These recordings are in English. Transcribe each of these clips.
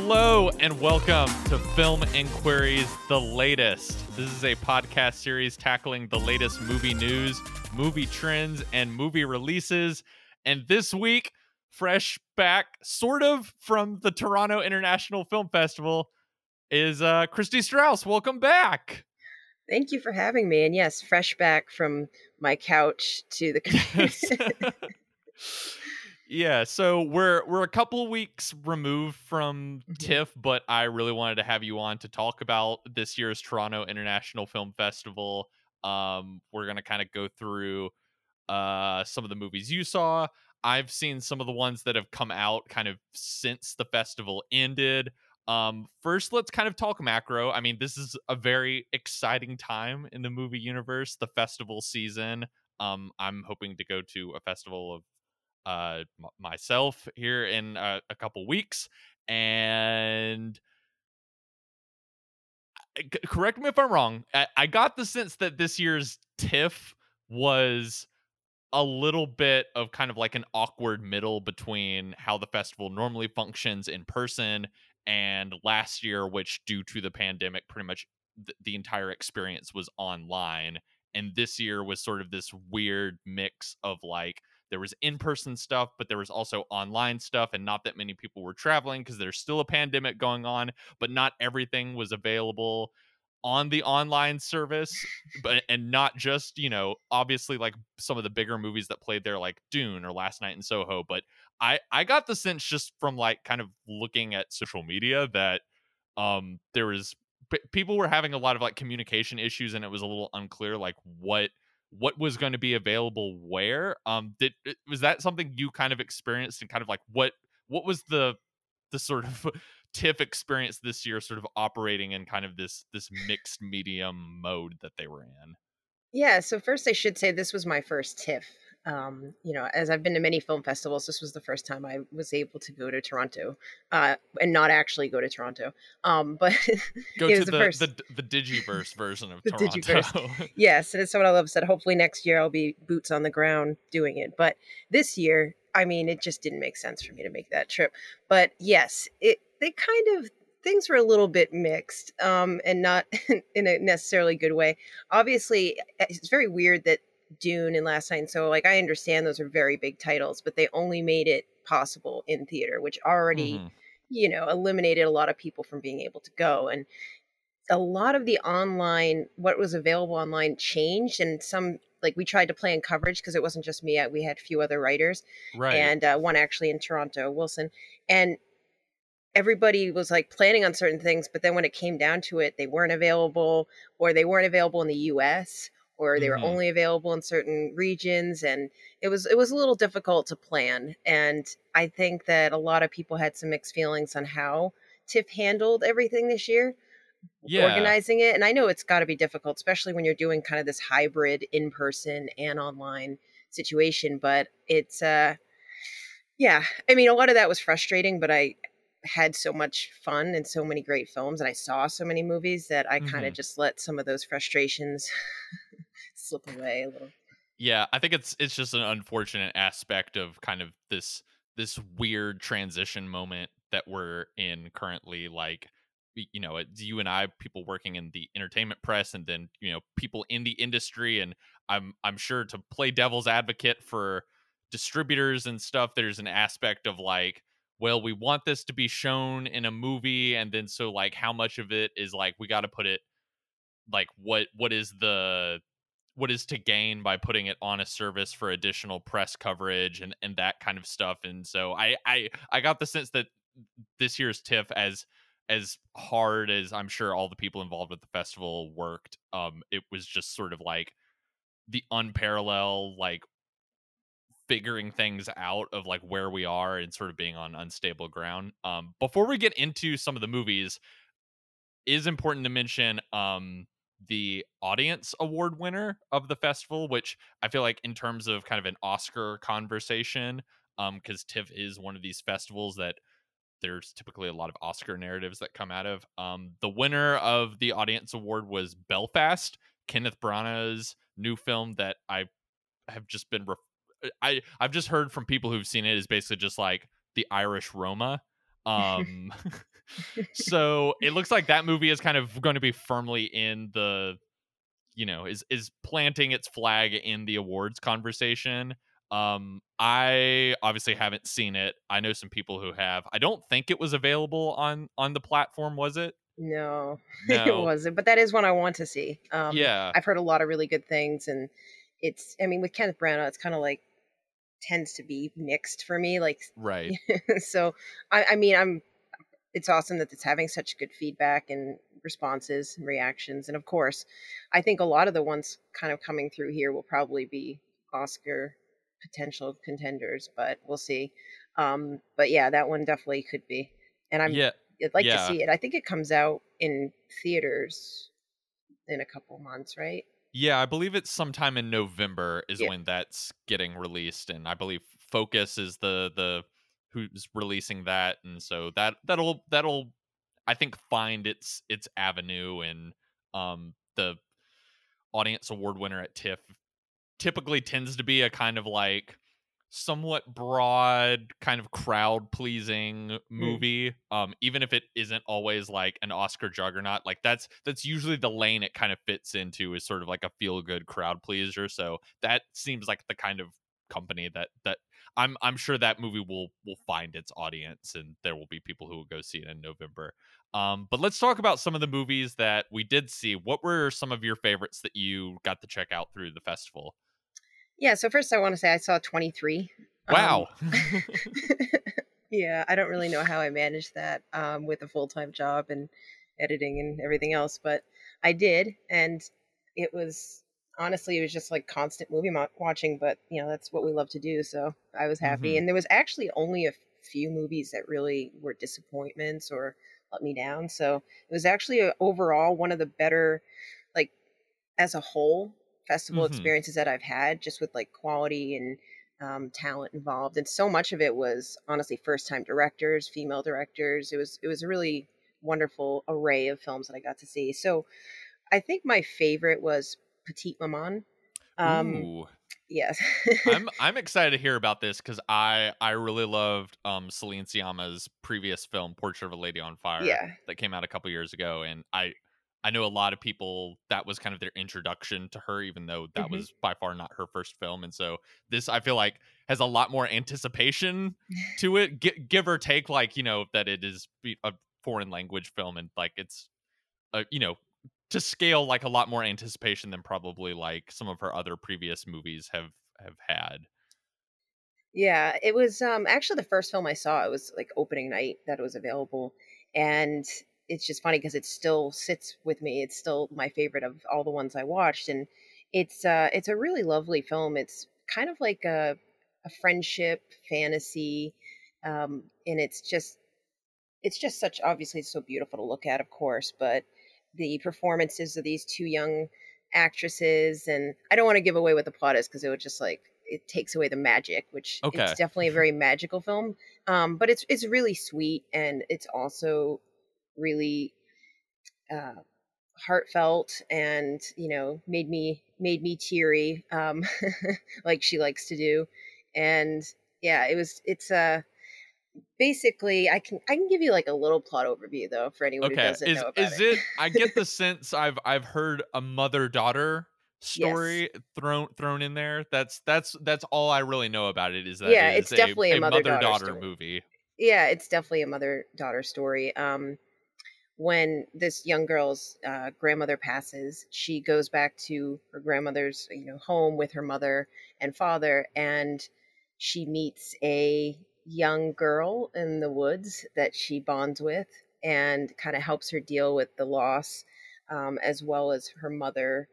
Hello and welcome to Film Inquiries, the latest. This is a podcast series tackling the latest movie news, movie trends, and movie releases. And this week, fresh back, sort of, from the Toronto International Film Festival, is uh, Christy Strauss. Welcome back. Thank you for having me. And yes, fresh back from my couch to the. Yeah, so we're we're a couple weeks removed from Mhm. TIFF, but I really wanted to have you on to talk about this year's Toronto International Film Festival. Um, we're gonna kind of go through uh some of the movies you saw. I've seen some of the ones that have come out kind of since the festival ended. Um, first, let's kind of talk macro. I mean, this is a very exciting time in the movie universe, the festival season. Um, I'm hoping to go to a festival of uh m- myself here in uh, a couple weeks and c- correct me if i'm wrong I-, I got the sense that this year's tiff was a little bit of kind of like an awkward middle between how the festival normally functions in person and last year which due to the pandemic pretty much th- the entire experience was online and this year was sort of this weird mix of like there was in-person stuff but there was also online stuff and not that many people were traveling because there's still a pandemic going on but not everything was available on the online service but and not just you know obviously like some of the bigger movies that played there like dune or last night in soho but i i got the sense just from like kind of looking at social media that um there was p- people were having a lot of like communication issues and it was a little unclear like what what was going to be available where um did uh, was that something you kind of experienced and kind of like what what was the the sort of tiff experience this year sort of operating in kind of this this mixed medium mode that they were in yeah. So first, I should say this was my first TIFF. Um, you know, as I've been to many film festivals, this was the first time I was able to go to Toronto, uh, and not actually go to Toronto. Um, but go to the the the, the digiverse version of toronto Digiverse. yes, and it's what I love said. Hopefully next year I'll be boots on the ground doing it. But this year, I mean, it just didn't make sense for me to make that trip. But yes, it they kind of things were a little bit mixed, um, and not in a necessarily good way. Obviously, eh, it's very weird that Dune and Last Night, and so like I understand those are very big titles, but they only made it possible in theater, which already Mhm. you know eliminated a lot of people from being able to go and a lot of the online what was available online changed and some like we tried to plan coverage because it wasn't just me we had a few other writers right and uh, one actually in toronto wilson and everybody was like planning on certain things but then when it came down to it they weren't available or they weren't available in the us or they were only available in certain regions and it was it was a little difficult to plan and i think that a lot of people had some mixed feelings on how tiff handled everything this year yeah. organizing it and i know it's got to be difficult especially when you're doing kind of this hybrid in person and online situation but it's uh yeah i mean a lot of that was frustrating but i had so much fun and so many great films and i saw so many movies that i kind of just let some of those frustrations slip away a little. Yeah i think it's it's just an unfortunate aspect of kind of this this weird transition moment that we're in currently like you know you and i people working in the entertainment press and then you know people in the industry and i'm i'm sure to play devil's advocate for distributors and stuff there's an aspect of like well we want this to be shown in a movie and then so like how much of it is like we got to put it like what what is the what is to gain by putting it on a service for additional press coverage and and that kind of stuff and so i i i got the sense that this year's tiff as as hard as i'm sure all the people involved with the festival worked um it was just sort of like the unparalleled like figuring things out of like where we are and sort of being on unstable ground um before we get into some of the movies is important to mention um the audience award winner of the festival which i feel like in terms of kind of an oscar conversation um because tiff is one of these festivals that there's typically a lot of oscar narratives that come out of um the winner of the audience award was belfast kenneth branagh's new film that i have just been ref- i i've just heard from people who've seen it is basically just like the irish roma Um, so it looks like that movie is kind of going to be firmly in the, you know, is is planting its flag in the awards conversation. Um, I obviously haven't seen it. I know some people who have. I don't think it was available on on the platform. Was it? No, No. it wasn't. But that is one I want to see. Um, yeah. I've heard a lot of really good things, and it's. I mean, with Kenneth Branagh, it's kind of like tends to be mixed for me. Like, Right. so I, I mean, I'm. It's awesome that it's having such good feedback and responses and reactions, and of course, I think a lot of the ones kind of coming through here will probably be Oscar potential contenders, but we'll see. Um, but yeah, that one definitely could be, and I'm. yeah. I'd like yeah. to see it. I think it comes out in theaters in a couple months, right? Yeah, I believe it's sometime in November is Yeah. when that's getting released, and I believe Focus is the the who's releasing that, and so that that'll that'll I think find its its avenue, and um the audience award winner at TIFF typically tends to be a kind of like somewhat broad kind of crowd pleasing movie um even if it isn't always like an oscar juggernaut like that's that's usually the lane it kind of fits into is sort of like a feel good crowd pleaser so that seems like the kind of company that that i'm i'm sure that movie will will find its audience and there will be people who will go see it in november um but let's talk about some of the movies that we did see what were some of your favorites that you got to check out through the festival Yeah. So first, I want to say I saw 23. Um, wow yeah, I don't really know how I managed that um, with a full time job and editing and everything else, but I did, and it was honestly it was just like constant movie mo- watching. But you know that's what we love to do, so I was happy. Mhm. And there was actually only a few movies that really were disappointments or let me down. So it was actually a, overall one of the better, like as a whole, festival Mhm. experiences that I've had, just with like quality and um, talent involved, and so much of it was honestly first time directors, female directors. It was it was a really wonderful array of films that I got to see. So I think my favorite was Petite Maman. Um, Ooh. yes, I'm I'm excited to hear about this because I I really loved um Celine Sciamma's previous film Portrait of a Lady on Fire yeah, that came out a couple years ago and I I know a lot of people that was kind of their introduction to her even though that Mhm. was by far not her first film and so this I feel like has a lot more anticipation to it Gi- give or take like you know that it is a foreign language film and like it's uh, you know to scale like a lot more anticipation than probably like some of her other previous movies have have had Yeah, it was um actually the first film I saw. It was like opening night that it was available, and it's just funny because it still sits with me. It's still my favorite of all the ones I watched, and it's uh it's a really lovely film. It's kind of like a a friendship fantasy, um, and it's just it's just such obviously so beautiful to look at, of course, but the performances of these two young actresses and I don't want to give away what the plot is because it would just like it takes away the magic, which Okay. it's definitely a very magical film. Um, but it's it's really sweet and it's also really uh, heartfelt and you know made me made me teary um, like she likes to do. And yeah, it was it's uh basically I can I can give you like a little plot overview though for anyone who doesn't is know about is it. i get the sense i've i've heard a mother daughter story thrown thrown in there. That's that's that's all i really know about it is that Yeah, it it's definitely a a mother-daughter movie. Yeah it's definitely a mother daughter story. Um when this young girl's uh, grandmother passes she goes back to her grandmother's you know home with her mother and father and she meets a young girl in the woods that she bonds with and kind of helps her deal with the loss um, as well as her mother.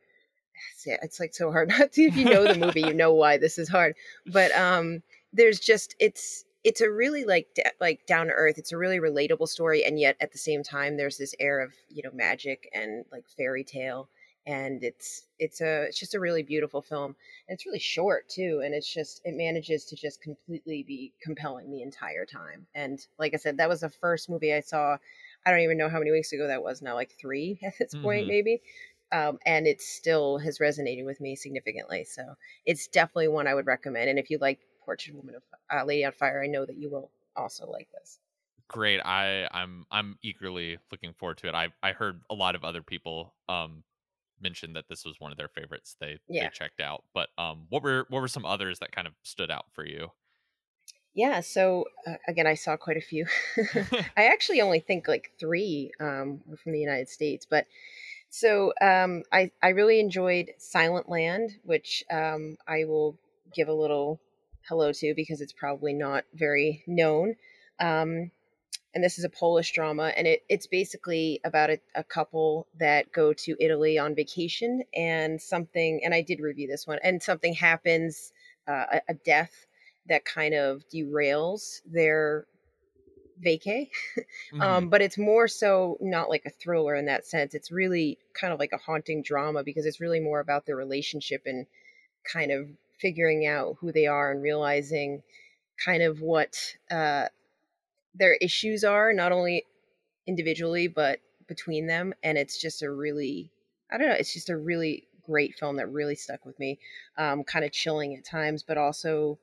It's, like so hard not to if you know the movie you know why this is hard. But um there's just it's it's a really like like down to earth it's a really relatable story and yet at the same time there's this air of you know magic and like fairy tale and it's it's a it's just a really beautiful film and it's really short too and it's just it manages to just completely be compelling the entire time and like i said that was the first movie i saw i don't even know how many weeks ago that was now like three at this point Mhm. maybe um, and it still has resonated with me significantly so it's definitely one i would recommend and if you like portrait of a woman of uh, lady on fire i know that you will also like this great. I I'm I'm eagerly looking forward to it. I I heard a lot of other people um mention that this was one of their favorites they Yeah. they checked out. But um what were what were some others that kind of stood out for you? Yeah, so uh, again, I saw quite a few. I actually only think like three um, were from the United States, but so um, I I really enjoyed Silent Land, which um, I will give a little hello to because it's probably not very known. Um, and this is a Polish drama, and it, it's basically about a, a couple that go to Italy on vacation, and something. And I did review this one, and something happens, uh, a, a death that kind of derails their vacay. Mhm. Um, but it's more so not like a thriller in that sense. It's really kind of like a haunting drama because it's really more about their relationship and kind of figuring out who they are and realizing kind of what uh, their issues are, not only individually but between them. And it's just a really, I don't know, it's just a really great film that really stuck with me. Um, kind of chilling at times, but also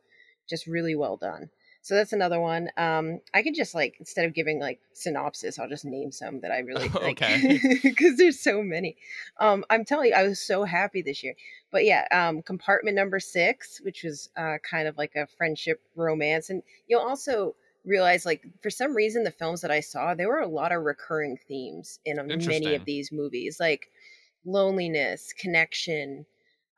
just really well done. So that's another one. Um, I could just like instead of giving like synopsis, I'll just name some that I really like Okay. because there's so many. Um, I'm telling you, I was so happy this year. But yeah, um, compartment number six, which was uh, kind of like a friendship romance, and you'll also realize like for some reason the films that I saw there were a lot of recurring themes in uh, many of these movies, like loneliness, connection,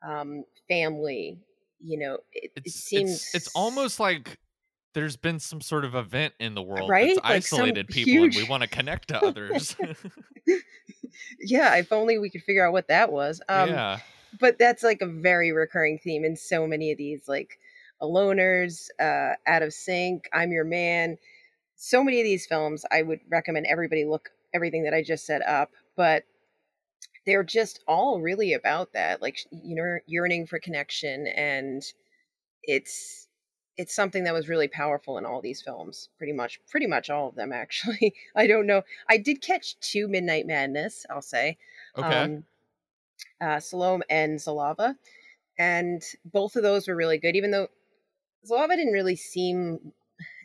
um, family. You know, it, it seems it's it's almost like there's been some sort of event in the world Right? that's Like isolated people and we want to connect to others. yeah. If only we could figure out what that was. Um, yeah. but that's like a very recurring theme in so many of these like aloners uh out of sync i'm your man so many of these films i would recommend everybody look everything that i just set up but they're just all really about that like you know yearning for connection and it's it's something that was really powerful in all these films pretty much pretty much all of them actually i don't know i did catch two midnight madness i'll say Okay. um, uh, Saloum and Zalava, and both of those were really good. Even though Zalava didn't really seem,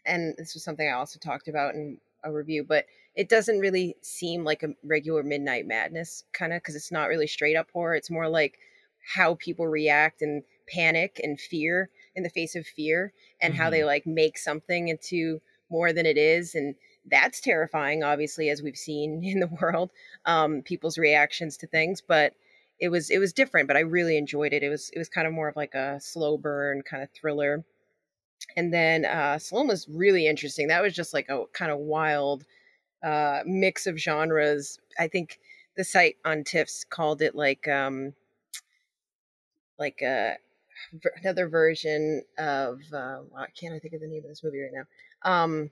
and this was something I also talked about in a review, but it doesn't really seem like a regular Midnight Madness kind of because it's not really straight up horror. It's more like how people react and panic and fear in the face of fear, and how they like make something into more than it is, and that's terrifying. Obviously, as we've seen in the world um, people's reactions to things, but it was it was different. But I really enjoyed it. It was it was kind of more of like a slow burn kind of thriller. And then uh, Saloum was really interesting. That was just like a kind of wild uh, mix of genres. I think the site on TIFFs called it like um, like a another version of uh, can't I think of the name of this movie right now? Um,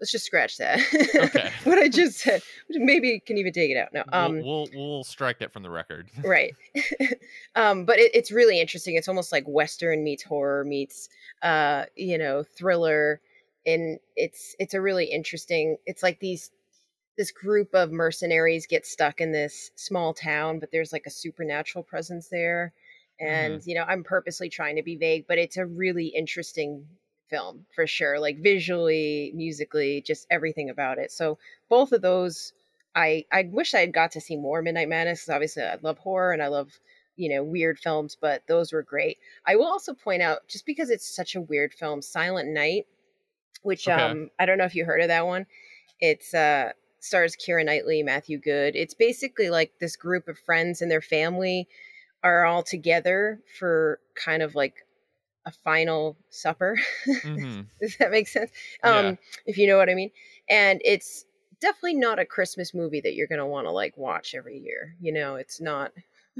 let's just scratch that. Okay. what I just said. Maybe can even take it out. No. Um, we'll, we'll we'll strike that from the record. right. um, but it, it's really interesting. It's almost like Western meets horror meets, uh, you know, thriller, and it's it's a really interesting. It's like these this group of mercenaries get stuck in this small town, but there's like a supernatural presence there. And you know, I'm purposely trying to be vague, but it's a really interesting film for sure. Like visually, musically, just everything about it. So both of those I I wish I had got to see more Midnight Madness obviously I love horror and I love you know weird films, but those were great. I will also point out just because it's such a weird film, Silent Night, which Okay. um I don't know if you heard of that one. It's uh stars Keira Knightley, Matthew Goode. It's basically like this group of friends and their family are all together for kind of like a final supper. hmm Does that make sense? Yeah. Um, if you know what I mean. And it's definitely not a Christmas movie that you're gonna want to like watch every year. You know, it's not.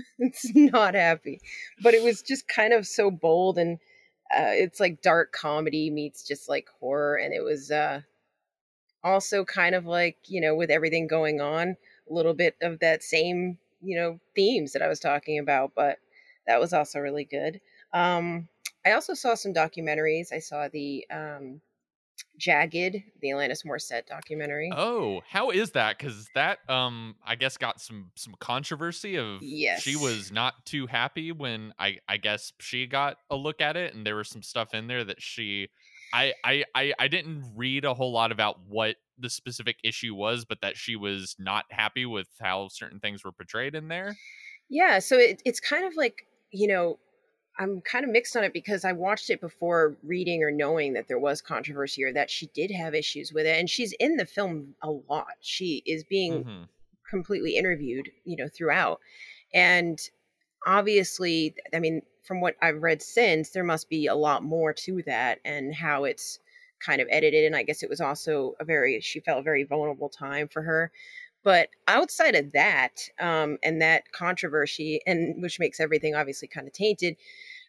It's not happy, but it was just kind of so bold and uh, it's like dark comedy meets just like horror, and it was uh, also kind of like you know with everything going on, a little bit of that same you know themes that I was talking about, but that was also really good. Um, I also saw some documentaries. I saw the um, Jagged, the Alanis Morissette documentary. Oh, how is that? Because that, um, I guess got some some controversy of Yes. she was not too happy when I I guess she got a look at it, and there was some stuff in there that she, I I I, I didn't read a whole lot about what the specific issue was, but that she was not happy with how certain things were portrayed in there. Yeah, so it, it's kind of like you know I'm kind of mixed on it because I watched it before reading or knowing that there was controversy or that she did have issues with it. And she's in the film a lot. She is being mm-hmm. completely interviewed, you know, throughout. And obviously, I mean, from what I've read since, there must be a lot more to that and how it's kind of edited. And I guess it was also a very, she felt a very vulnerable time for her. But outside of that, um, and that controversy, and which makes everything obviously kind of tainted,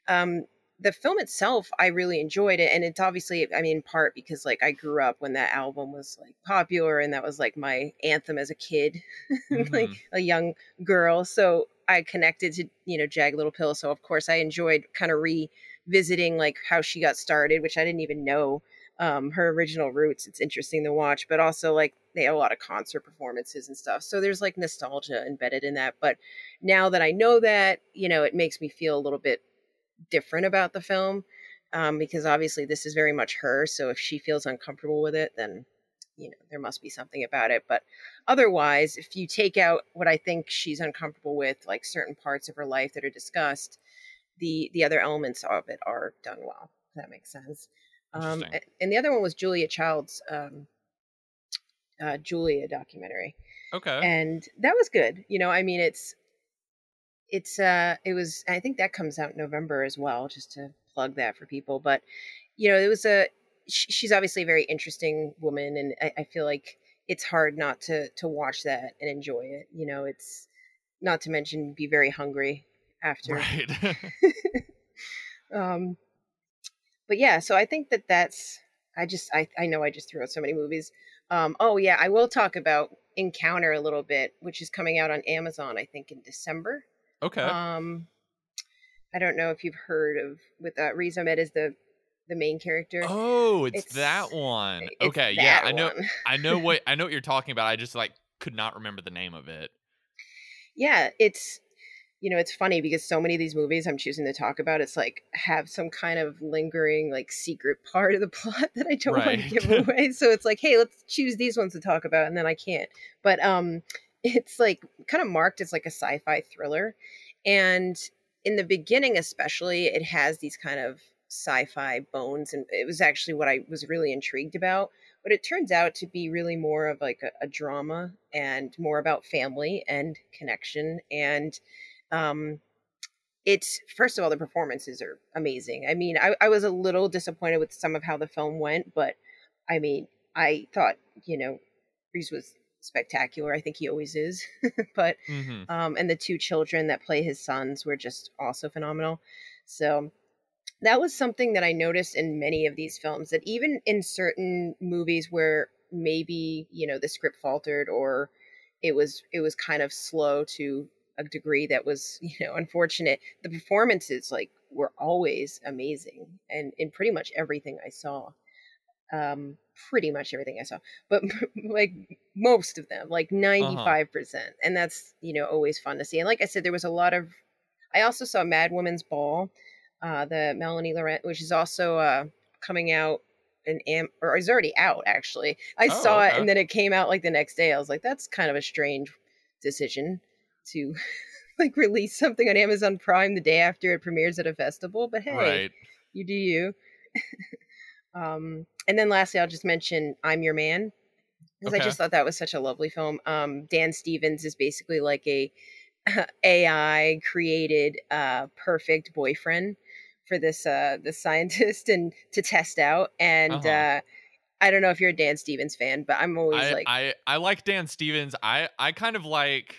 um, the film itself, I really enjoyed it, and it's obviously, I mean, in part because like I grew up when that album was like popular, and that was like my anthem as a kid, mm-hmm. like a young girl. So I connected to you know Jagged Little Pill. So of course I enjoyed kind of revisiting like how she got started, which I didn't even know um, her original roots. It's interesting to watch, but also like they have a lot of concert performances and stuff. So there's like nostalgia embedded in that. But now that I know that, you know, it makes me feel a little bit different about the film um, because obviously this is very much her. So if she feels uncomfortable with it, then you know there must be something about it. But otherwise, if you take out what I think she's uncomfortable with, like certain parts of her life that are discussed, the the other elements of it are done well. If that makes sense. Um, and the other one was Julia Child's um, uh, Julia documentary. Okay. And that was good. You know, I mean, it's it's uh it was I think that comes out in November as well, just to plug that for people. But you know, it was a she's obviously a very interesting woman, and I, I feel like it's hard not to to watch that and enjoy it. You know, it's not to mention be very hungry after. Right. um but yeah, so I think that that's I just I I know I just threw out so many movies. Um, oh yeah, I will talk about Encounter a little bit, which is coming out on Amazon, I think in December. Okay. Um, I don't know if you've heard of with uh, Riz Ahmed is the the main character. Oh, it's, it's that one. It's okay, that yeah, I know. I know what I know what you're talking about. I just like could not remember the name of it. Yeah, it's you know, it's funny because so many of these movies I'm choosing to talk about, it's like have some kind of lingering, like secret part of the plot that I don't right. want to give away. so it's like, hey, let's choose these ones to talk about, and then I can't. But um, it's like kind of marked as like a sci-fi thriller, and in the beginning, especially, it has these kind of sci-fi bones, and it was actually what I was really intrigued about. But it turns out to be really more of like a, a drama and more about family and connection and um, it's first of all the performances are amazing. I mean, I, I was a little disappointed with some of how the film went, but I mean, I thought you know riz was spectacular. I think he always is. but mm-hmm. um, and the two children that play his sons were just also phenomenal. So that was something that I noticed in many of these films that even in certain movies where maybe you know the script faltered or it was it was kind of slow to a degree that was you know unfortunate the performances like were always amazing and in pretty much everything i saw um pretty much everything i saw but like most of them like 95% uh-huh. and that's you know always fun to see and like i said there was a lot of i also saw mad woman's ball uh the melanie laurent which is also uh coming out an am or is already out actually i oh, saw okay. it and then it came out like the next day i was like that's kind of a strange decision to like release something on Amazon Prime the day after it premieres at a festival. But hey, right. you do you. um, and then lastly, I'll just mention I'm Your Man because okay. I just thought that was such a lovely film. Um, Dan Stevens is basically like a AI created uh, perfect boyfriend for this uh, the scientist and to test out and. Uh-huh. Uh, I don't know if you're a Dan Stevens fan, but I'm always I, like I I like Dan Stevens. I I kind of like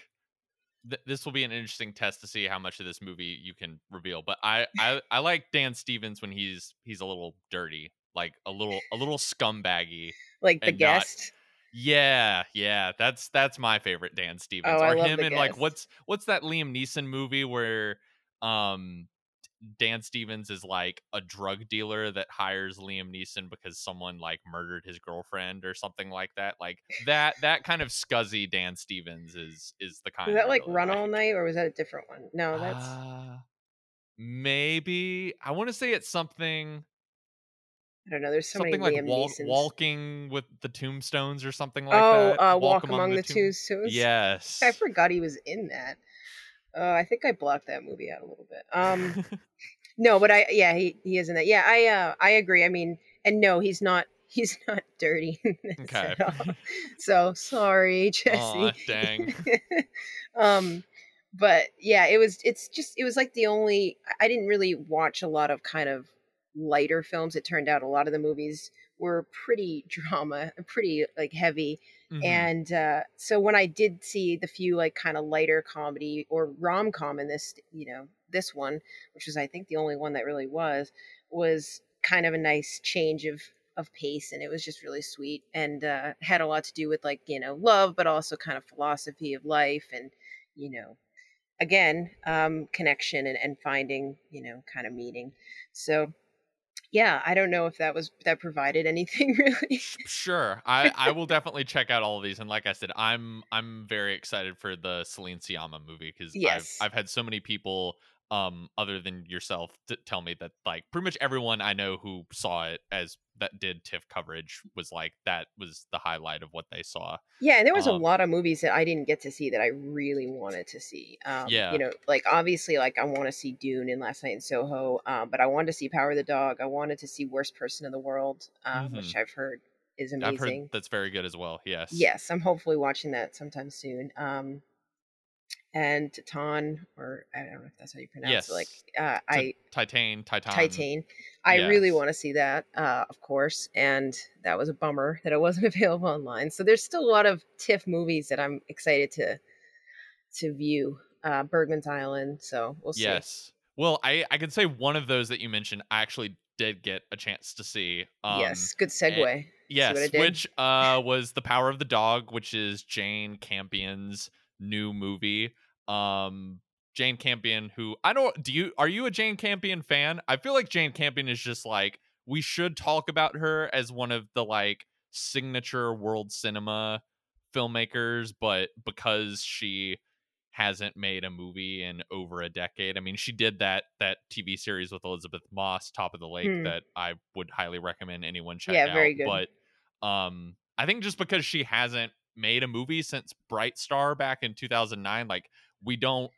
th- this will be an interesting test to see how much of this movie you can reveal. But I, I I like Dan Stevens when he's he's a little dirty, like a little a little scumbaggy, like the guest. Not, yeah, yeah, that's that's my favorite Dan Stevens. Oh, or I love him in like what's what's that Liam Neeson movie where um Dan Stevens is like a drug dealer that hires Liam Neeson because someone like murdered his girlfriend or something like that. Like that that kind of scuzzy Dan Stevens is is the kind. Was that like really Run like. All Night or was that a different one? No, that's uh, maybe I want to say it's something. I don't know. There's so something many like Liam walk, walking with the tombstones or something like oh, that. uh, Walk, Among, the, Tomb- Tombstones. Yes. I forgot he was in that. Uh, I think I blocked that movie out a little bit. Um, no, but I yeah he he is in that. Yeah, I uh I agree. I mean, and no, he's not he's not dirty. in this Okay. at all. So sorry, Jesse. Aw, dang. um, but yeah, it was. It's just it was like the only. I didn't really watch a lot of kind of lighter films. It turned out a lot of the movies were pretty drama, pretty like heavy. Mhm. And uh, so when I did see the few like kind of lighter comedy or rom com in this, you know, this one, which was I think the only one that really was, was kind of a nice change of of pace, and it was just really sweet and uh, had a lot to do with like you know love, but also kind of philosophy of life and you know again um, connection and, and finding you know kind of meaning. So yeah, I don't know if that was that provided anything really. Sure i i will definitely check out all of these and like i said i'm i'm very excited for the celine sciamma movie because Yes. i've i've had so many people um other than yourself to tell me that like pretty much everyone i know who saw it as that did tiff coverage was like that was the highlight of what they saw Yeah, and there was a Um, lot of movies that I didn't get to see that I really wanted to see. Um, Yeah. you know, like obviously, like I want to see Dune and Last Night in Soho, um, but I wanted to see Power of the Dog. I wanted to see Worst Person in the World, um, which I've heard is Mm-hmm. i've amazing. heard that's very good as well yes Yes, I'm hopefully watching that sometime soon. Um, and Titan, or I don't know if that's how you pronounce it. Like, uh, I titan titan Titan. I really want to see that, uh, of course, and that was a bummer that it wasn't available online. So there's still a lot of TIFF movies that I'm excited to to view. Uh, Bergman's Island, so we'll see. yes well i i could say one of those that you mentioned i actually did get a chance to see um yes, good segue. Yes, what I did? which uh was The Power of the Dog, which is Jane Campion's new movie. Um Jane Campion who I don't do you are you a Jane Campion fan? I feel like Jane Campion is just like we should talk about her as one of the like signature world cinema filmmakers, but because she hasn't made a movie in over a decade. I mean, she did that that TV series with Elisabeth Moss, Top of the Lake, Hmm. that I would highly recommend anyone check Yeah, out. very good. But um, I think just because she hasn't made a movie since Bright Star back in 2009, like we don't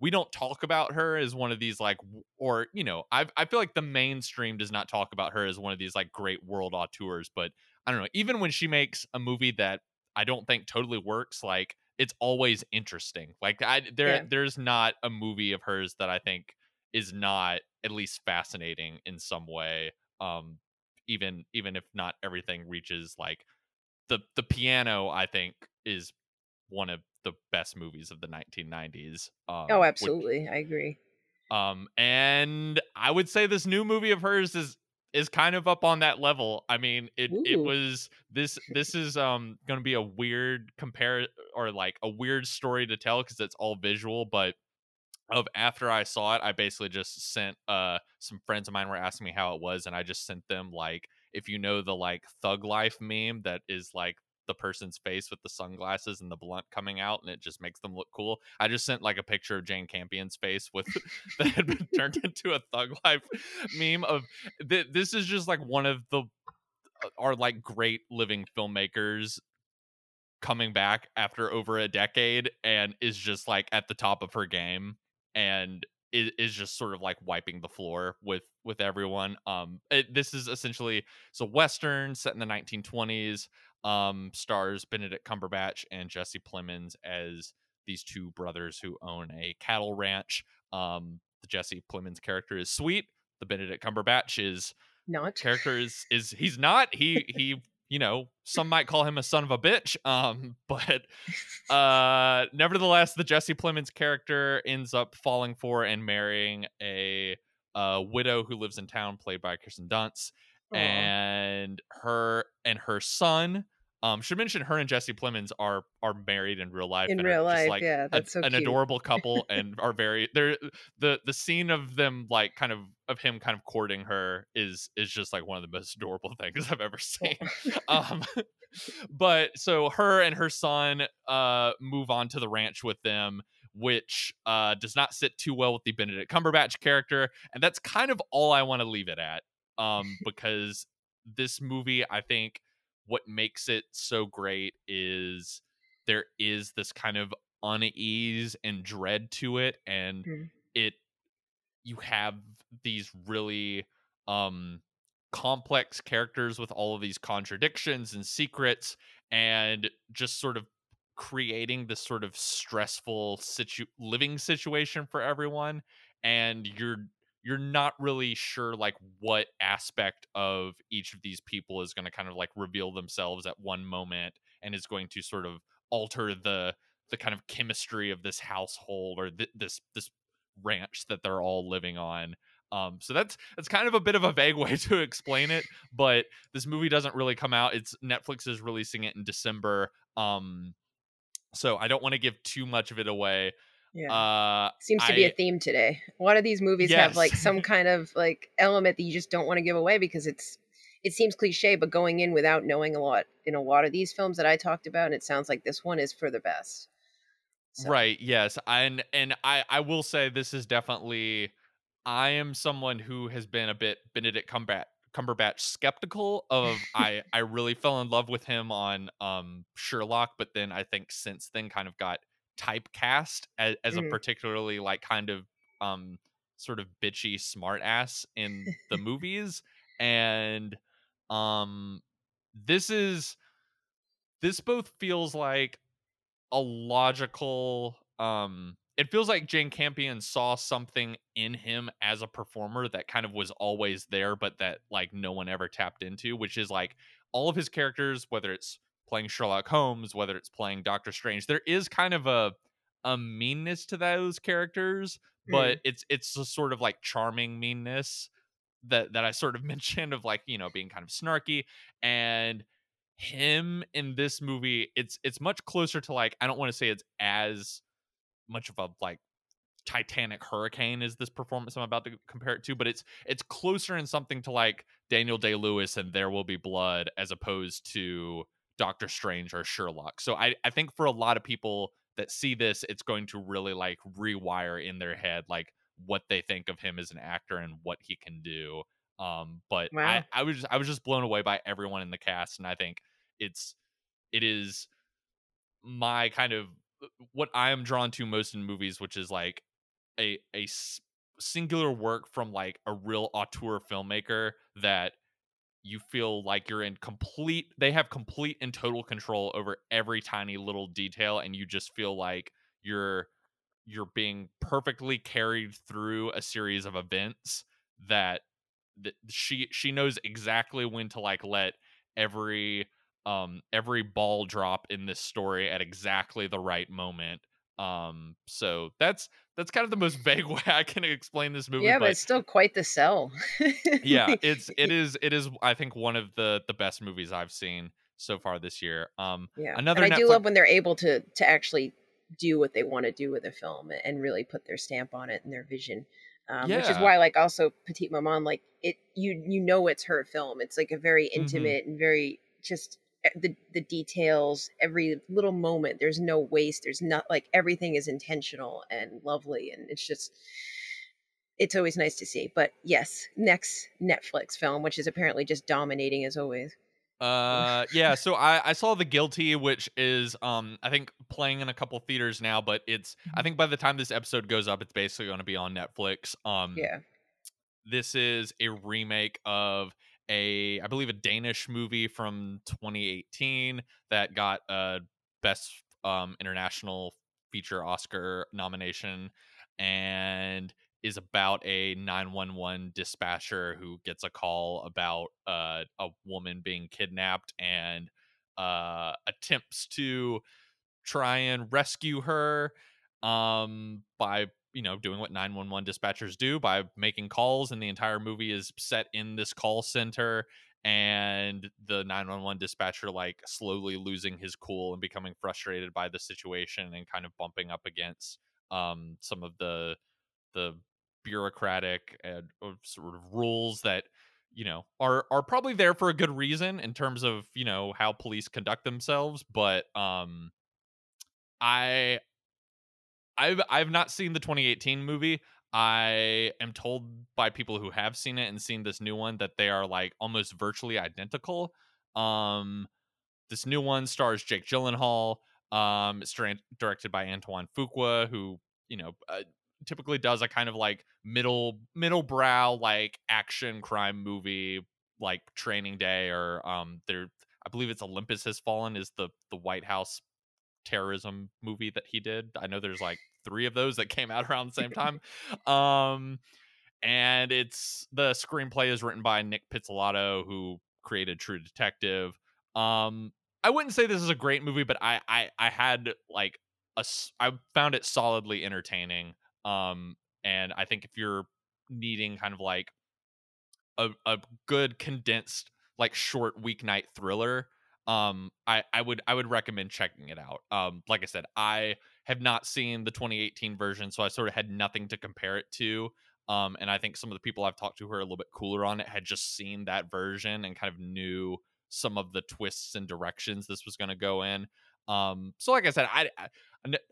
we don't talk about her as one of these like or you know I I feel like the mainstream does not talk about her as one of these like great world auteurs but I don't know even when she makes a movie that I don't think totally works like it's always interesting like I there Yeah. there's not a movie of hers that I think is not at least fascinating in some way um even even if not everything reaches like the the piano I think is one of the best movies of the 1990s um oh, which- absolutely, I agree. um, and I would say this new movie of hers is is kind of up on that level. I mean, it it was this this is um going to be a weird compare or like a weird story to tell because it's all visual, but of after I saw it, I basically just sent uh some friends of mine were asking me how it was, and I just sent them like if you know the like thug life meme that is like the person's face with the sunglasses and the blunt coming out and it just makes them look cool. I just sent like a picture of Jane Campion's face with that had been turned into a thug life meme of th- this is just like one of the uh, our like great living filmmakers coming back after over a decade and is just like at the top of her game and is, is just sort of like wiping the floor with with everyone um it, this is essentially so western set in the 1920s um stars benedict cumberbatch and jesse plemons as these two brothers who own a cattle ranch um the jesse plemons character is sweet the benedict cumberbatch is Not. character is is he's not he he you know some might call him a son of a bitch um but uh nevertheless the jesse plemons character ends up falling for and marrying a uh widow who lives in town played by kirsten dunst Aw. and her and her son um should mention her and jesse plemons are are married in real life in and real life. like yeah, a- that's so an adorable couple and are very they're the the scene of them like kind of of him kind of courting her is is just like one of the most adorable things I've ever seen. um but so her and her son uh move on to the ranch with them which uh does not sit too well with the Benedict Cumberbatch character and that's kind of all I want to leave it at um because this movie I think what makes it so great is there is this kind of unease and dread to it and Mm. it you have these really um complex characters with all of these contradictions and secrets and just sort of creating this sort of stressful situ- living situation for everyone and you're you're not really sure like what aspect of each of these people is going to kind of like reveal themselves at one moment and is going to sort of alter the the kind of chemistry of this household or th- this this ranch that they're all living on. Um so that's that's kind of a bit of a vague way to explain it but this movie doesn't really come out. It's netflix is releasing it in december. Um so i don't want to give too much of it away Yeah. uh Seems to be a theme today. A lot of these movies have like some kind of like element that you just don't want to give away because it's it seems cliche, but going in without knowing a lot in a lot of these films that I talked about, and it sounds like this one is for the best. So, Right. Yes. And and I I will say this is definitely I am someone who has been a bit Benedict Cumberbatch Cumberbatch skeptical of I I really fell in love with him on um Sherlock, but then I think since then kind of got typecast as, as a Mhm. particularly like kind of um sort of bitchy smart ass in the movies and um this is this both feels like a logical um it feels like Jane Campion saw something in him as a performer that kind of was always there but that like no one ever tapped into which is like all of his characters whether it's playing Sherlock Holmes whether it's playing Doctor Strange there is kind of a a meanness to those characters but mm-hmm. it's it's a sort of like charming meanness that that I sort of mentioned of like you know being kind of snarky and him in this movie it's it's much closer to like I don't want to say it's as much of a like Titanic hurricane is this performance I'm about to compare it to but it's it's closer in something to like Daniel Day-Lewis and There Will Be Blood as opposed to Doctor Strange or Sherlock. So I I think for a lot of people that see this it's going to really like rewire in their head like what they think of him as an actor and what he can do. Um but Wow. I I was I was just blown away by everyone in the cast and I think it's it is my kind of uh, what I am drawn to most in movies, which is like a a singular work from like a real auteur filmmaker that you feel like you're in complete they have complete and total control over every tiny little detail and you just feel like you're you're being perfectly carried through a series of events that that she she knows exactly when to like let every um every ball drop in this story at exactly the right moment um so that's that's kind of the most vague way i can explain this movie yeah, but but it's still quite the sell. yeah it's it is it is i think one of the the best movies i've seen so far this year um Yeah, Another and I do love when they're able to to actually do what they want to do with a film and really put their stamp on it and their vision. Um, Which is why, like, also Petite Maman, like it, you you know it's her film. It's like a very Mm-hmm. intimate and very just the the details, every little moment. There's no waste. There's not like everything is intentional and lovely, and it's just it's always nice to see. But yes, next Netflix film, which is apparently just dominating as always. Uh yeah, so I I saw The Guilty which is um I think playing in a couple theaters now, but it's I think by the time this episode goes up it's basically going to be on Netflix. Um Yeah. this is a remake of a I believe a Danish movie from 2018 that got a best um international feature Oscar nomination and is about a 911 dispatcher who gets a call about uh, a woman being kidnapped and uh, attempts to try and rescue her um, by you know doing what 911 dispatchers do by making calls and the entire movie is set in this call center and the 911 dispatcher like slowly losing his cool and becoming frustrated by the situation and kind of bumping up against um some of the the bureaucratic and or sort of rules that you know are are probably there for a good reason in terms of you know how police conduct themselves but um i i've i've not seen the 2018 movie I am told by people who have seen it and seen this new one that they are like almost virtually identical. Um, this new one stars Jake Gyllenhaal. Um, it's directed by Antoine Fuqua, who you know uh, typically does a kind of like middle middle brow like action crime movie like Training Day or um there I believe it's Olympus Has Fallen is the the White House terrorism movie that he did. I know there's like three of those that came out around the same time. um and it's the screenplay is written by Nic Pizzolatto who created True Detective. Um I wouldn't say this is a great movie, but I I I had like a I found it solidly entertaining. Um and I think if you're needing kind of like a, a good condensed like short weeknight thriller um i i would i would recommend checking it out um like i said i have not seen the 2018 version so i sort of had nothing to compare it to um and i think some of the people i've talked to who are a little bit cooler on it had just seen that version and kind of knew some of the twists and directions this was going to go in um so like i said I, I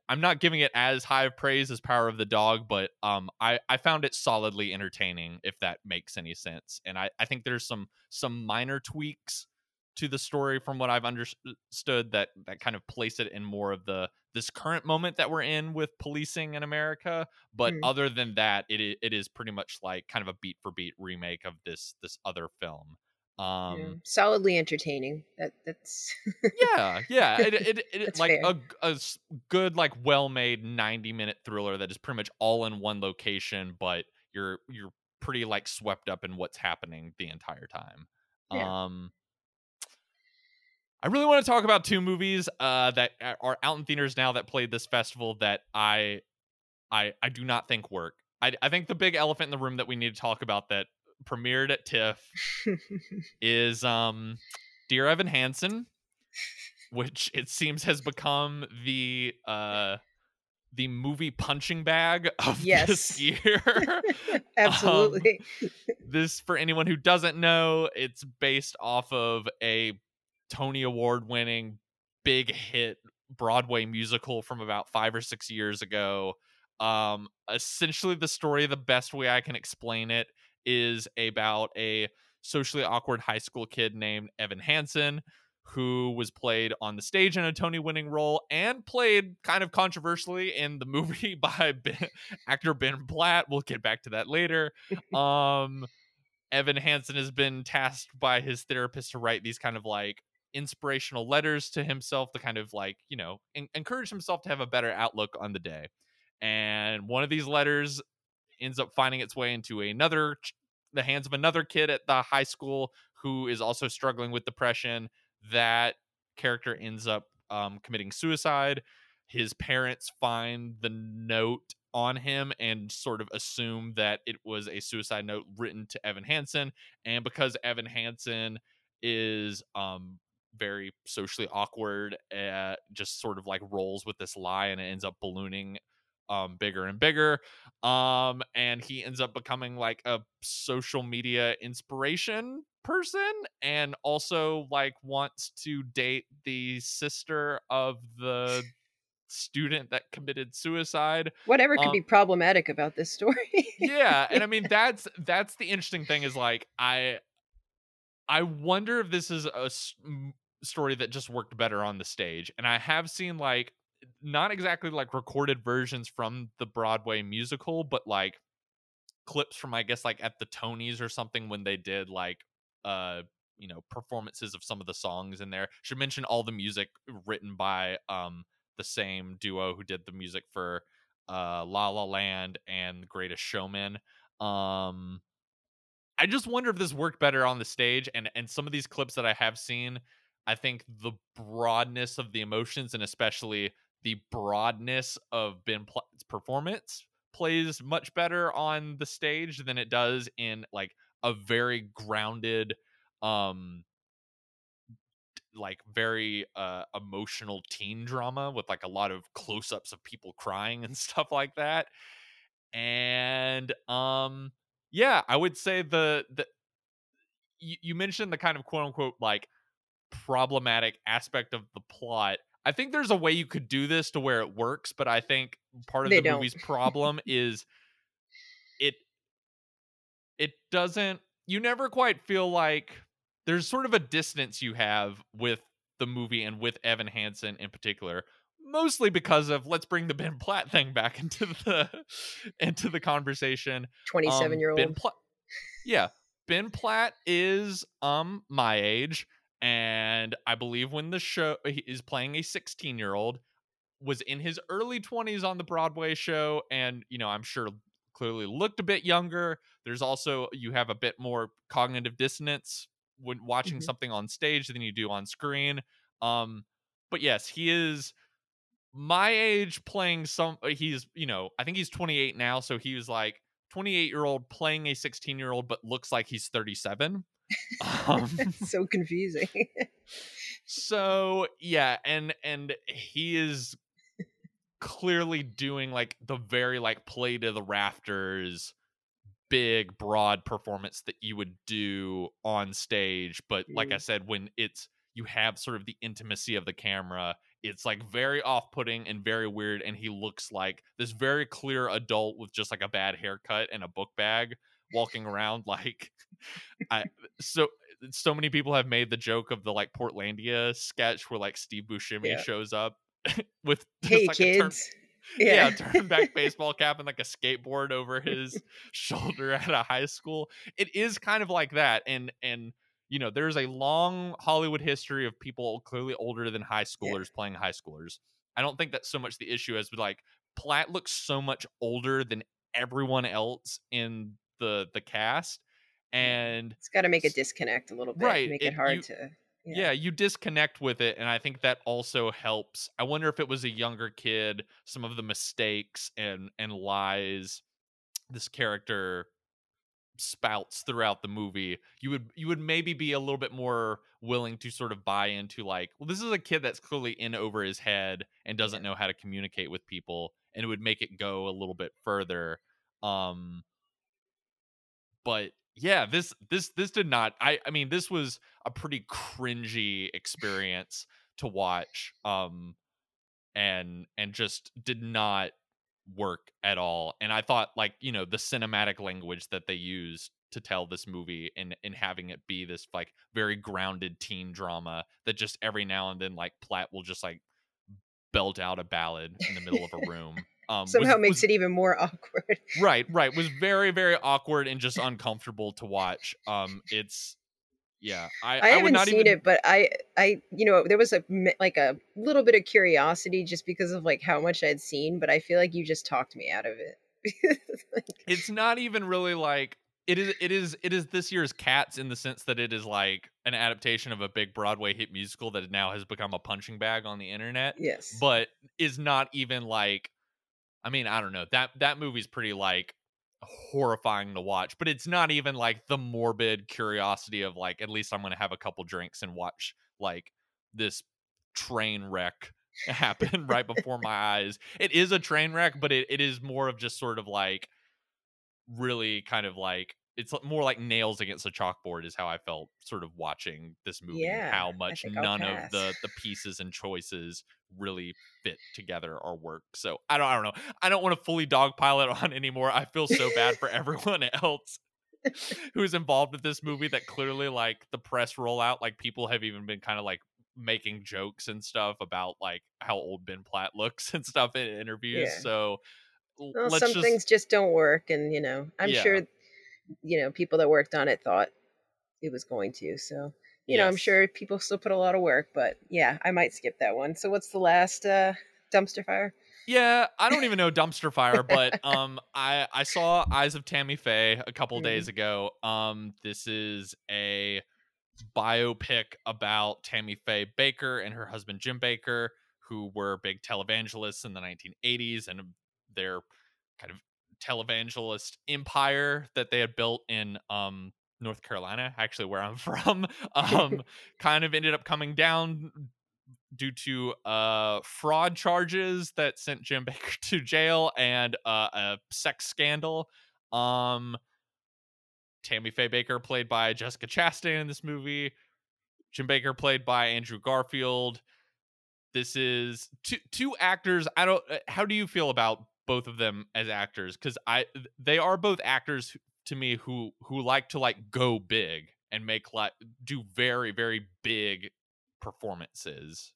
I'm not giving it as high of praise as Power of the Dog, but um, I I found it solidly entertaining, if that makes any sense. And I I think there's some some minor tweaks to the story from what I've understood that that kind of place it in more of the this current moment that we're in with policing in America. But mm. other than that, it it is pretty much like kind of a beat for beat remake of this this other film. Um, yeah. solidly entertaining. That that's yeah, yeah. It it, it like a, a good like well made ninety minute thriller that is pretty much all in one location, but you're you're pretty like swept up in what's happening the entire time. Yeah. Um I really want to talk about two movies uh, that are out in theaters now that played this festival that I I I do not think work. I I think the big elephant in the room that we need to talk about that premiered at TIFF is um Dear Evan Hansen, which it seems has become the uh the movie punching bag of yes. this year. Absolutely. um, this for anyone who doesn't know, it's based off of a Tony Award winning big hit Broadway musical from about 5 or 6 years ago. Um essentially the story the best way I can explain it is about a socially awkward high school kid named Evan Hansen who was played on the stage in a Tony winning role and played kind of controversially in the movie by ben, actor Ben Platt. We'll get back to that later. um, Evan Hansen has been tasked by his therapist to write these kind of like inspirational letters to himself to kind of like, you know, en- encourage himself to have a better outlook on the day. And one of these letters ends up finding its way into another the hands of another kid at the high school who is also struggling with depression. That character ends up um, committing suicide. His parents find the note on him and sort of assume that it was a suicide note written to Evan Hansen. And because Evan Hansen is um, very socially awkward, uh, just sort of like rolls with this lie and it ends up ballooning um bigger and bigger um and he ends up becoming like a social media inspiration person and also like wants to date the sister of the student that committed suicide whatever could um, be problematic about this story. Yeah and i mean that's that's the interesting thing is like i i wonder if this is a story that just worked better on the stage and i have seen like not exactly like recorded versions from the Broadway musical, but like clips from I guess like at the Tonys or something when they did like uh you know performances of some of the songs in there. Should mention all the music written by um the same duo who did the music for uh La La Land and The Greatest Showman. Um I just wonder if this worked better on the stage and and some of these clips that I have seen I think the broadness of the emotions and especially the broadness of Ben Platt's performance plays much better on the stage than it does in like a very grounded um like very uh emotional teen drama with like a lot of close-ups of people crying and stuff like that. And um yeah i would say the the you, you mentioned the kind of quote unquote like problematic aspect of the plot I think there's a way you could do this to where it works, but I think part of they the don't. movie's problem is it it doesn't you never quite feel like there's sort of a distance you have with the movie and with Evan Hansen in particular mostly because of let's bring the Ben Platt thing back into the into the conversation. 27 um, year old. Ben Platt, yeah, Ben Platt is um my age, and I believe when the show he is playing a 16 year old, was in his early 20s on the Broadway show, and you know I'm sure clearly looked a bit younger. There's also you have a bit more cognitive dissonance when watching mm-hmm. something on stage than you do on screen. Um, but yes, he is my age playing some uh, he's you know i think he's 28 now so he was like 28 year old playing a 16 year old but looks like he's 37 um, so confusing so yeah and and he is clearly doing like the very like play to the rafters big broad performance that you would do on stage but mm. like i said when it's you have sort of the intimacy of the camera it's like very off-putting and very weird and he looks like this very clear adult with just like a bad haircut and a book bag walking around like I so so many people have made the joke of the like Portlandia sketch where like Steve Buscemi yeah. shows up with hey like kids yeah. yeah, turn back baseball cap and like a skateboard over his shoulder at a high school. It is kind of like that and and you know, there's a long Hollywood history of people clearly older than high schoolers yeah. playing high schoolers. I don't think that's so much the issue as like Platt looks so much older than everyone else in the the cast and it's got to make a disconnect a little bit right make it, it hard you, to yeah. yeah. you disconnect with it and i think that also helps i wonder if it was a younger kid some of the mistakes and and lies this character spouts throughout the movie you would you would maybe be a little bit more willing to sort of buy into like well this is a kid that's clearly in over his head and doesn't know how to communicate with people and it would make it go a little bit further um but yeah this this this did not i i mean this was a pretty cringy experience to watch um and and just did not work at all and i thought like you know the cinematic language that they used to tell this movie and and having it be this like very grounded teen drama that just every now and then like platt will just like belt out a ballad in the middle of a room um somehow was, makes was, it even more awkward. Right right was very very awkward and just uncomfortable to watch um it's yeah i, I haven't I seen even... it but i i you know there was a like a little bit of curiosity just because of like how much i'd seen but i feel like you just talked me out of it. Like... it's not even really like it is it is it is this year's cats in the sense that it is like an adaptation of a big broadway hit musical that now has become a punching bag on the internet yes. but is not even like i mean i don't know that that movie's pretty like horrifying to watch, but it's not even like the morbid curiosity of like at least I'm going to have a couple drinks and watch like this train wreck happen right before my eyes. It is a train wreck, but it, it is more of just sort of like really kind of like it's more like nails against a chalkboard is how I felt sort of watching this movie yeah, how much none of the the pieces and choices really fit together or work. So I don't I don't know. I don't want to fully dogpile it on anymore. I feel so bad for everyone else who's involved with this movie that clearly like the press rollout like people have even been kind of like making jokes and stuff about like how old Ben Platt looks and stuff in interviews. Yeah. So well, some just... things just don't work and you know, I'm yeah. sure you know, people that worked on it thought it was going to. So, you yes. know, I'm sure people still put a lot of work, but yeah, I might skip that one. So, what's the last uh, dumpster fire? Yeah, I don't even know dumpster fire, but um, I I saw Eyes of Tammy Faye a couple mm. days ago. Um, this is a biopic about Tammy Faye Bakker and her husband Jim Bakker, who were big televangelists in the 1980s, and their kind of televangelist empire that they had built in um, North Carolina, actually where I'm from, um, kind of ended up coming down due to uh, fraud charges that sent Jim Bakker to jail and uh, a sex scandal. Um, Tammy Faye Bakker, played by Jessica Chastain in this movie. Jim Bakker, played by Andrew Garfield. This is two two actors. I don't. Uh, how do you feel about both of them as actors because I they are both actors to me who who like to like go big and make like do very very big performances.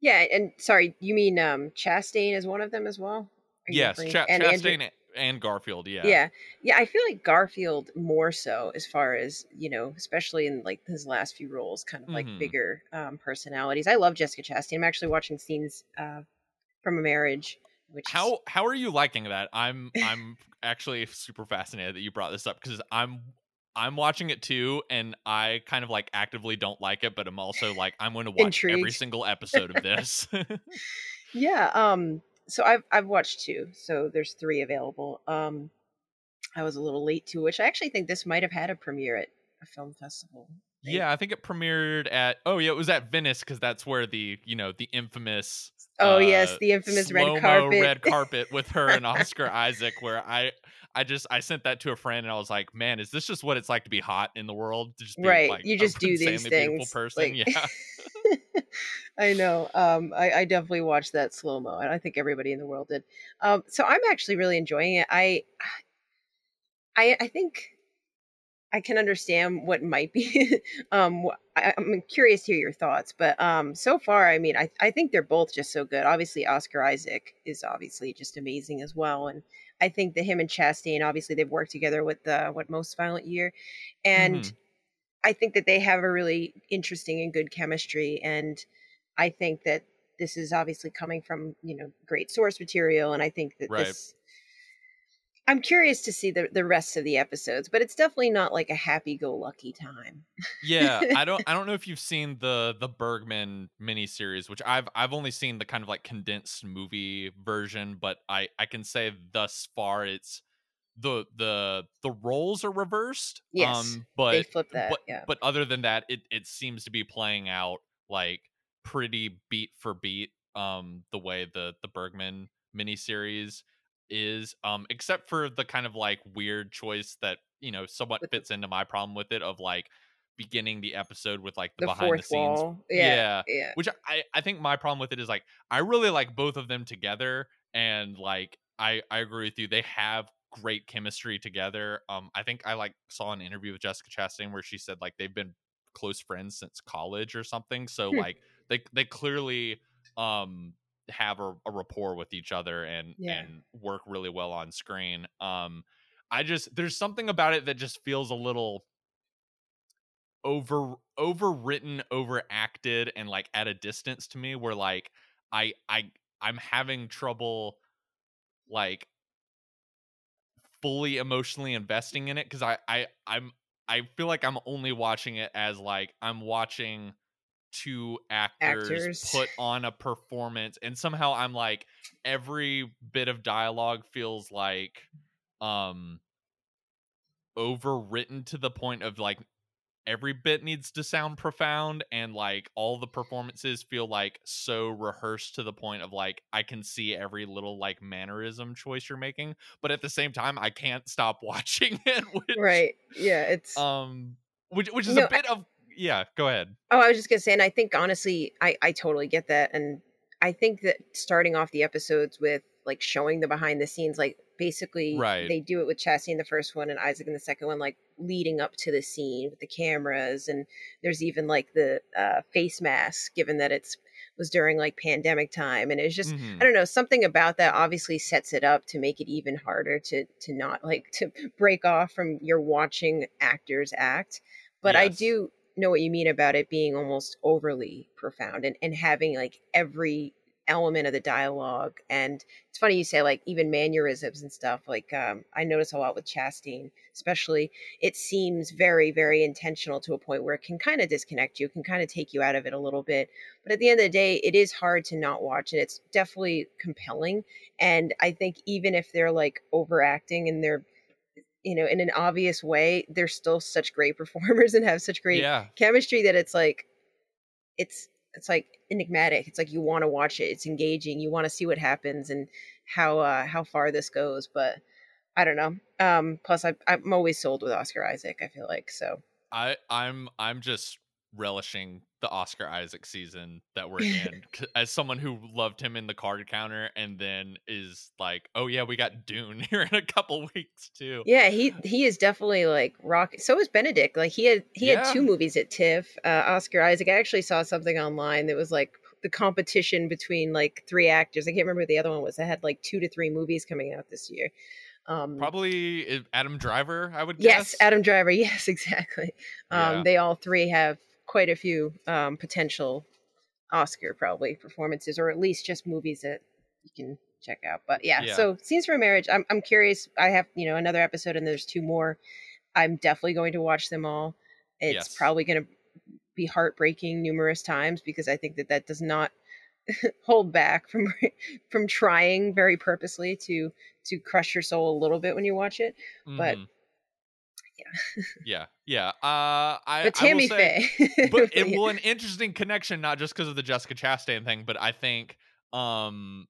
Yeah, and sorry, you mean um Chastain is one of them as well? yes, and Chastain Andrew- and Garfield. Yeah, yeah, yeah. I feel like Garfield more so as far as you know, especially in like his last few roles, kind of like mm-hmm. bigger um, personalities. I love Jessica Chastain. I'm actually watching scenes uh, from a marriage. Which how is... how are you liking that? I'm I'm actually super fascinated that you brought this up because I'm I'm watching it too, and I kind of like actively don't like it, but I'm also like I'm going to watch Intrigued. every single episode of this. yeah. Um. So I've I've watched two. So there's three available. Um. I was a little late to, which I actually think this might have had a premiere at a film festival. Yeah, I think it premiered at. Oh yeah, it was at Venice because that's where the you know the infamous. Oh uh, yes, the infamous red carpet. red carpet with her and Oscar Isaac, where I I just I sent that to a friend and I was like, man, is this just what it's like to be hot in the world? Just be, right, like, you just do these things. Person, like... yeah. I know. Um, I, I definitely watched that slow mo, and I think everybody in the world did. Um, so I'm actually really enjoying it. I, I, I think I can understand what might be. um, I, am curious to hear your thoughts, but um, so far, I mean, I, I think they're both just so good. Obviously, Oscar Isaac is obviously just amazing as well, and I think that him and Chastain, obviously, they've worked together with the what Most Violent Year, and mm-hmm. I think that they have a really interesting and good chemistry, and I think that this is obviously coming from you know great source material, and I think that right. this I'm curious to see the the rest of the episodes, but it's definitely not like a happy go lucky time. yeah, I don't I don't know if you've seen the the Bergman miniseries, which I've I've only seen the kind of like condensed movie version, but I I can say thus far it's the the the roles are reversed. Yes, um, but they flip that. But, yeah. but other than that, it it seems to be playing out like pretty beat for beat. Um, the way the the Bergman miniseries is um except for the kind of like weird choice that you know somewhat fits into my problem with it of like beginning the episode with like the, the behind the scenes yeah, yeah, yeah which i i think my problem with it is like i really like both of them together and like i i agree with you they have great chemistry together um i think i like saw an interview with jessica chastain where she said like they've been close friends since college or something so hmm. like they they clearly um have a, a rapport with each other and yeah. and work really well on screen. Um, I just there's something about it that just feels a little over overwritten, overacted, and like at a distance to me. Where like I I I'm having trouble like fully emotionally investing in it because I I I'm I feel like I'm only watching it as like I'm watching two actors, actors, put on a performance and somehow i'm like every bit of dialogue feels like um overwritten to the point of like every bit needs to sound profound and like all the performances feel like so rehearsed to the point of like I can see every little like mannerism choice you're making but at the same time I can't stop watching it which, right. Yeah it's um which which is no, a bit I, of yeah, go ahead. Oh, I was just gonna say, and I think honestly, I I totally get that, and I think that starting off the episodes with like showing the behind the scenes, like basically, right. they do it with Chassie in the first one and Isaac in the second one, like leading up to the scene with the cameras, and there's even like the uh, face mask, given that it's was during like pandemic time and it's just mm-hmm. i don't know something about that obviously sets it up to make it even harder to to not like to break off from your watching actors act but yes. i do know what you mean about it being almost overly profound and, and having like every element of the dialogue and it's funny you say like even mannerisms and stuff like um, i notice a lot with chastain especially it seems very very intentional to a point where it can kind of disconnect you can kind of take you out of it a little bit but at the end of the day it is hard to not watch and it's definitely compelling and i think even if they're like overacting and they're you know, in an obvious way, they're still such great performers and have such great yeah. chemistry that it's like it's it's like enigmatic. It's like you want to watch it. It's engaging. You want to see what happens and how uh how far this goes. But I don't know. Um plus I I'm always sold with Oscar Isaac, I feel like. So I I'm I'm just relishing the Oscar Isaac season that we're in as someone who loved him in the card counter and then is like, oh yeah, we got Dune here in a couple weeks too. Yeah, he he is definitely like rock. So is Benedict. Like he had he yeah. had two movies at TIFF. Uh, Oscar Isaac. I actually saw something online that was like the competition between like three actors. I can't remember the other one was. I had like two to three movies coming out this year. Um, Probably eh, Adam Driver, I would guess. Yes, Adam Driver. Yes, exactly. Um, yeah. They all three have quite a few um, potential Oscar probably performances, or at least just movies that you can check out. But yeah, yeah. so scenes from marriage. I'm I'm curious. I have you know another episode, and there's two more. I'm definitely going to watch them all. It's yes. probably going to be heartbreaking numerous times because I think that that does not hold back from from trying very purposely to to crush your soul a little bit when you watch it. Mm. But mm-hmm yeah. yeah, yeah. Uh, I, but Tammy Faye. but it will an interesting connection, not just because of the Jessica Chastain thing, but I think, um,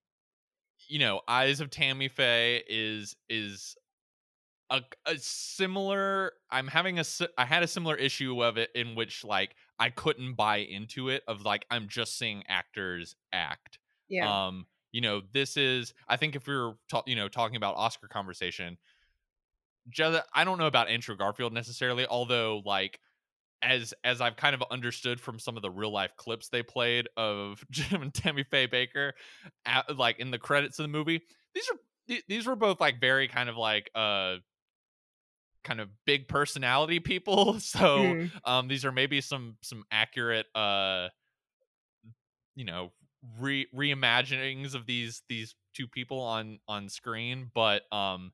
you know, Eyes of Tammy Faye is is a, a similar. I'm having a I had a similar issue of it in which like I couldn't buy into it of like I'm just seeing actors act. Yeah. Um, you know, this is I think if we are ta- you know talking about Oscar conversation I don't know about Andrew Garfield necessarily, although like as as I've kind of understood from some of the real life clips they played of Jim and Tammy Faye Bakker, at, like in the credits of the movie, these are these were both like very kind of like uh kind of big personality people. So mm. um these are maybe some some accurate uh you know re reimaginings of these these two people on on screen, but um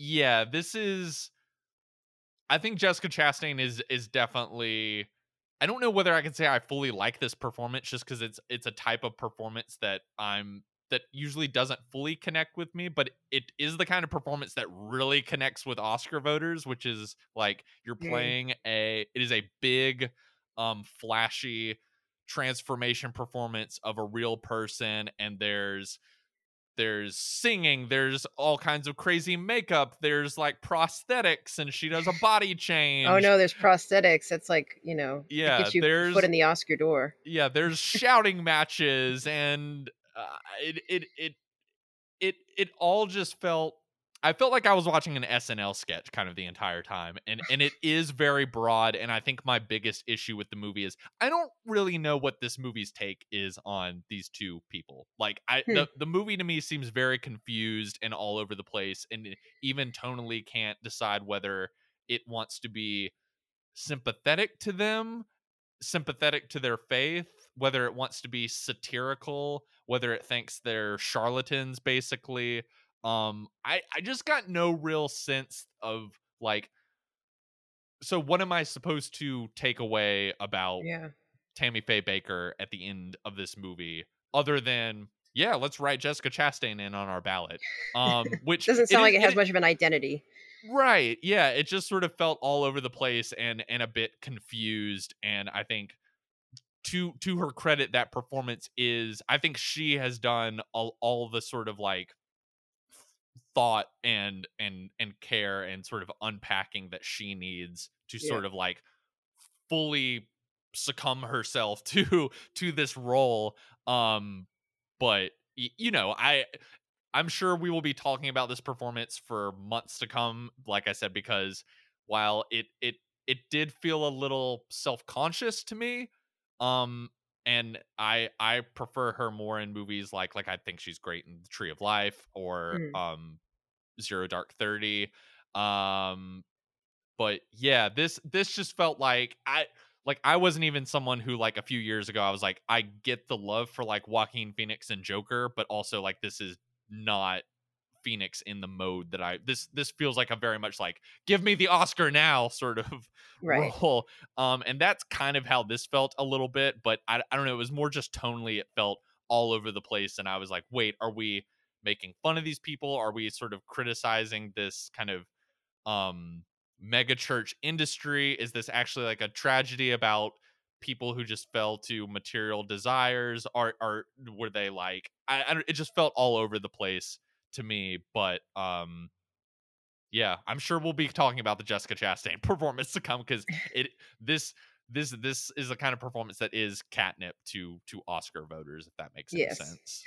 yeah, this is I think Jessica Chastain is is definitely I don't know whether I can say I fully like this performance just cuz it's it's a type of performance that I'm that usually doesn't fully connect with me, but it is the kind of performance that really connects with Oscar voters, which is like you're playing mm. a it is a big um flashy transformation performance of a real person and there's there's singing there's all kinds of crazy makeup there's like prosthetics and she does a body change. oh no there's prosthetics it's like you know yeah you there's foot in the oscar door. Yeah there's shouting matches and uh, it it it it it all just felt I felt like I was watching an SNL sketch kind of the entire time. And and it is very broad and I think my biggest issue with the movie is I don't really know what this movie's take is on these two people. Like I hmm. the, the movie to me seems very confused and all over the place and even tonally can't decide whether it wants to be sympathetic to them, sympathetic to their faith, whether it wants to be satirical, whether it thinks they're charlatans basically um i i just got no real sense of like so what am i supposed to take away about yeah. Tammy faye Bakker at the end of this movie other than yeah let's write jessica chastain in on our ballot. Um which doesn't sound it like is, it has it, much of an identity. Right yeah it just sort of felt all over the place and and a bit confused and i think to to her credit that performance is i think she has done all, all the sort of like thought and and and care and sort of unpacking that she needs to yeah. sort of like fully succumb herself to to this role um but you know i i'm sure we will be talking about this performance for months to come like i said because while it it it did feel a little self-conscious to me um and i i prefer her more in movies like like i think she's great in the tree of life or mm. um zero dark 30 um but yeah this this just felt like i like i wasn't even someone who like a few years ago i was like i get the love for like joaquin phoenix and joker but also like this is not Phoenix in the mode that I this this feels like a very much like give me the Oscar now sort of right. role. Um and that's kind of how this felt a little bit, but I I don't know, it was more just tonally it felt all over the place and I was like, "Wait, are we making fun of these people? Are we sort of criticizing this kind of um mega church industry? Is this actually like a tragedy about people who just fell to material desires? Are are were they like I, I it just felt all over the place to me, but um yeah, I'm sure we'll be talking about the Jessica Chastain performance to come because it this this this is the kind of performance that is catnip to to Oscar voters, if that makes Yes. any sense.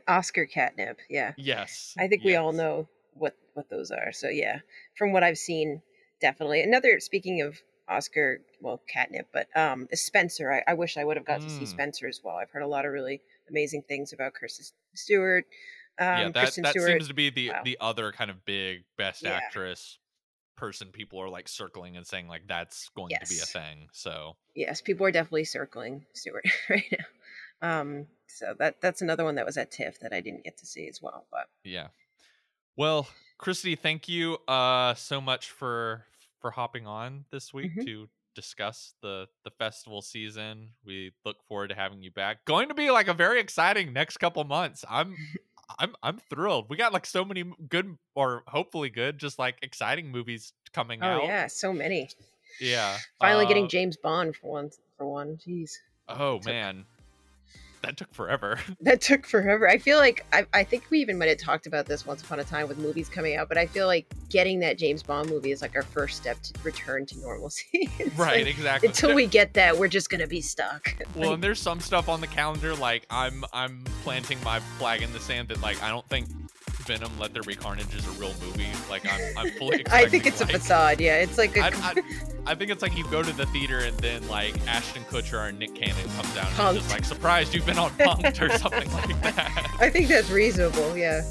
Oscar catnip. Yeah. Yes, I think we all know what what those are. So yeah, from what I've seen, definitely another. Speaking of Oscar, well, catnip, but um, Spencer. I, I wish I would have got to see Mm. Spencer as well. I've heard a lot of really amazing things about Kirsten Stewart. Um, yeah, that Kristen that Stewart. seems to be the wow. the other kind of big best Yeah. actress person people are like circling and saying like that's going to be a thing. So yes, people are definitely circling Stewart right now. Um, so that that's another one that was at TIFF that I didn't get to see as well. But yeah. Well, Christy, thank you uh so much for for hopping on this week Mhm. to discuss the the festival season. We look forward to having you back. Going to be like a very exciting next couple months. I'm I'm I'm thrilled. We got like so many good or hopefully good, just like exciting movies coming oh out. Oh yeah, so many. Yeah. Finally getting uh, James Bond for one. For one, jeez. Oh took- man, that took forever. That took forever. I feel like I, I think we even might have talked about this once upon a time with movies coming out, but I feel like getting that James Bond movie is like our first step to return to normalcy. Right, like, exactly. until we get that, we're just gonna be stuck. well, and there's some stuff on the calendar like I'm I'm planting my flag in the sand that like I don't think Venom Let There Be Carnage is a real movie. Like I'm I'm fully. I think it's a facade. Yeah, it's like a I, I, I think it's like you go to the theater and then like Ashton Kutcher or Nick Cannon comes down and just like surprised you've been on Punked or something like that. I think that's reasonable. Yeah.